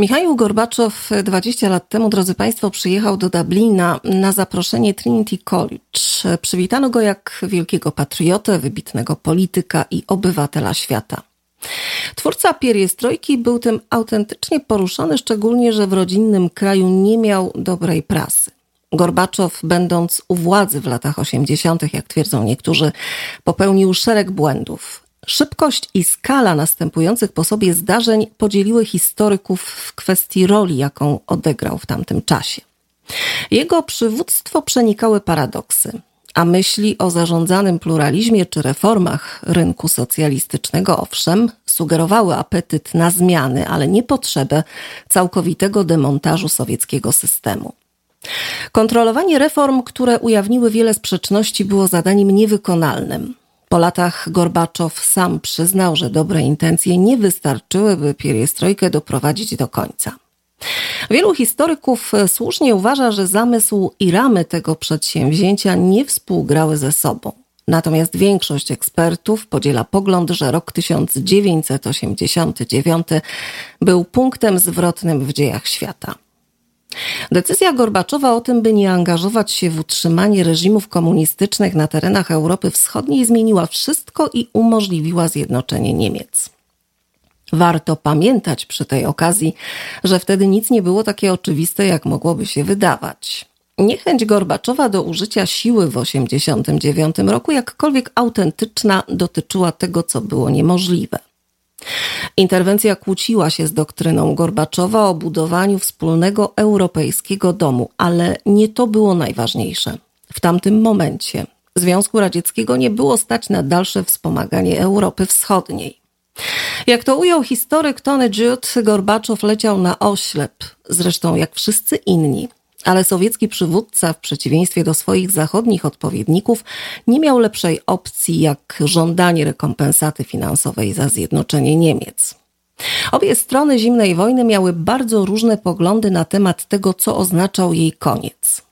Michał Gorbaczow 20 lat temu, drodzy Państwo, przyjechał do Dublina na zaproszenie Trinity College. Przywitano go jak wielkiego patriotę, wybitnego polityka i obywatela świata. Twórca Pieriestrojki był tym autentycznie poruszony, szczególnie, że w rodzinnym kraju nie miał dobrej prasy. Gorbaczow, będąc u władzy w latach 80., jak twierdzą niektórzy, popełnił szereg błędów. Szybkość i skala następujących po sobie zdarzeń podzieliły historyków w kwestii roli, jaką odegrał w tamtym czasie. Jego przywództwo przenikały paradoksy, a myśli o zarządzanym pluralizmie czy reformach rynku socjalistycznego, owszem, sugerowały apetyt na zmiany, ale nie potrzebę całkowitego demontażu sowieckiego systemu. Kontrolowanie reform, które ujawniły wiele sprzeczności, było zadaniem niewykonalnym. Po latach Gorbaczow sam przyznał, że dobre intencje nie wystarczyły, by pieriestrojkę doprowadzić do końca. Wielu historyków słusznie uważa, że zamysł i ramy tego przedsięwzięcia nie współgrały ze sobą. Natomiast większość ekspertów podziela pogląd, że rok 1989 był punktem zwrotnym w dziejach świata. Decyzja Gorbaczowa o tym, by nie angażować się w utrzymanie reżimów komunistycznych na terenach Europy Wschodniej, zmieniła wszystko i umożliwiła zjednoczenie Niemiec. Warto pamiętać przy tej okazji, że wtedy nic nie było takie oczywiste, jak mogłoby się wydawać. Niechęć Gorbaczowa do użycia siły w 1989 roku, jakkolwiek autentyczna, dotyczyła tego, co było niemożliwe. Interwencja kłóciła się z doktryną Gorbaczowa o budowaniu wspólnego europejskiego domu, ale nie to było najważniejsze. W tamtym momencie Związku Radzieckiego nie było stać na dalsze wspomaganie Europy Wschodniej. Jak to ujął historyk Tony Judd, Gorbaczow leciał na oślep, zresztą jak wszyscy inni. Ale sowiecki przywódca, w przeciwieństwie do swoich zachodnich odpowiedników, nie miał lepszej opcji jak żądanie rekompensaty finansowej za zjednoczenie Niemiec. Obie strony zimnej wojny miały bardzo różne poglądy na temat tego, co oznaczał jej koniec.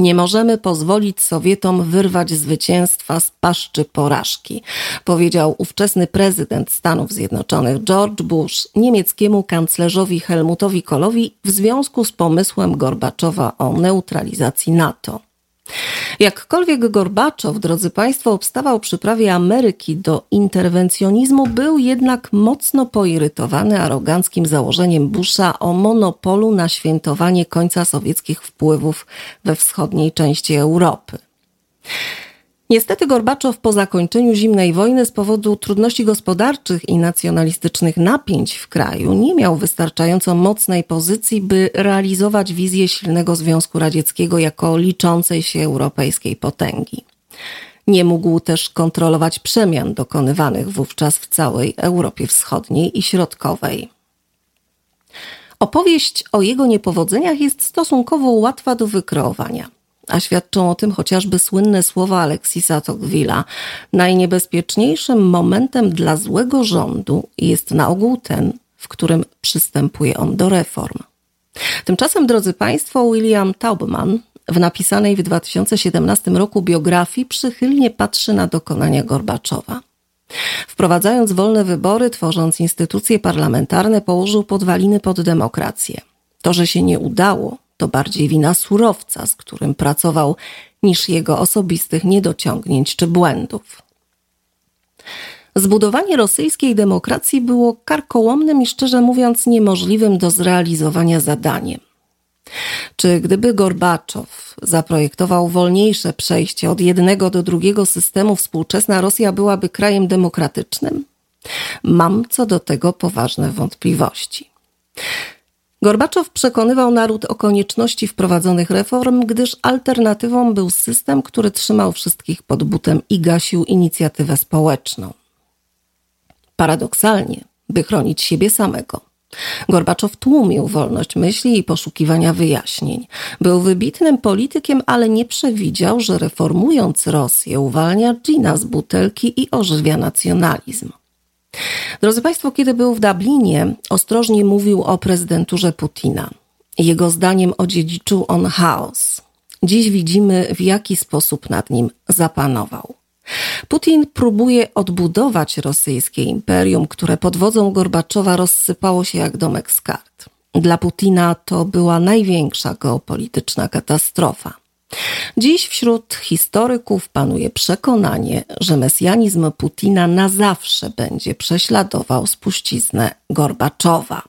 Nie możemy pozwolić Sowietom wyrwać zwycięstwa z paszczy porażki, powiedział ówczesny prezydent Stanów Zjednoczonych George Bush niemieckiemu kanclerzowi Helmutowi Kolowi w związku z pomysłem Gorbaczowa o neutralizacji NATO. Jakkolwiek Gorbaczow, drodzy Państwo, obstawał przy prawie Ameryki do interwencjonizmu, był jednak mocno poirytowany aroganckim założeniem Busha o monopolu na świętowanie końca sowieckich wpływów we wschodniej części Europy. Niestety Gorbaczow po zakończeniu zimnej wojny z powodu trudności gospodarczych i nacjonalistycznych napięć w kraju nie miał wystarczająco mocnej pozycji, by realizować wizję silnego Związku Radzieckiego jako liczącej się europejskiej potęgi. Nie mógł też kontrolować przemian dokonywanych wówczas w całej Europie Wschodniej i Środkowej. Opowieść o jego niepowodzeniach jest stosunkowo łatwa do wykreowania – a świadczą o tym chociażby słynne słowa Aleksisa Tocqueville'a. Najniebezpieczniejszym momentem dla złego rządu jest na ogół ten, w którym przystępuje on do reform. Tymczasem, drodzy Państwo, William Taubman w napisanej w 2017 roku biografii przychylnie patrzy na dokonania Gorbaczowa. Wprowadzając wolne wybory, tworząc instytucje parlamentarne, położył podwaliny pod demokrację. To, że się nie udało, to bardziej wina surowca, z którym pracował, niż jego osobistych niedociągnięć czy błędów. Zbudowanie rosyjskiej demokracji było karkołomnym i szczerze mówiąc niemożliwym do zrealizowania zadaniem. Czy gdyby Gorbaczow zaprojektował wolniejsze przejście od jednego do drugiego systemu, współczesna Rosja byłaby krajem demokratycznym? Mam co do tego poważne wątpliwości. Gorbaczow przekonywał naród o konieczności wprowadzonych reform, gdyż alternatywą był system, który trzymał wszystkich pod butem i gasił inicjatywę społeczną. Paradoksalnie, by chronić siebie samego. Gorbaczow tłumił wolność myśli i poszukiwania wyjaśnień. Był wybitnym politykiem, ale nie przewidział, że reformując Rosję uwalnia dżina z butelki i ożywia nacjonalizm. Drodzy Państwo, kiedy był w Dublinie, ostrożnie mówił o prezydenturze Putina. Jego zdaniem odziedziczył on chaos. Dziś widzimy, w jaki sposób nad nim zapanował. Putin próbuje odbudować rosyjskie imperium, które pod wodzą Gorbaczowa rozsypało się jak domek z kart. Dla Putina to była największa geopolityczna katastrofa. Dziś wśród historyków panuje przekonanie, że mesjanizm Putina na zawsze będzie prześladował spuściznę Gorbaczowa.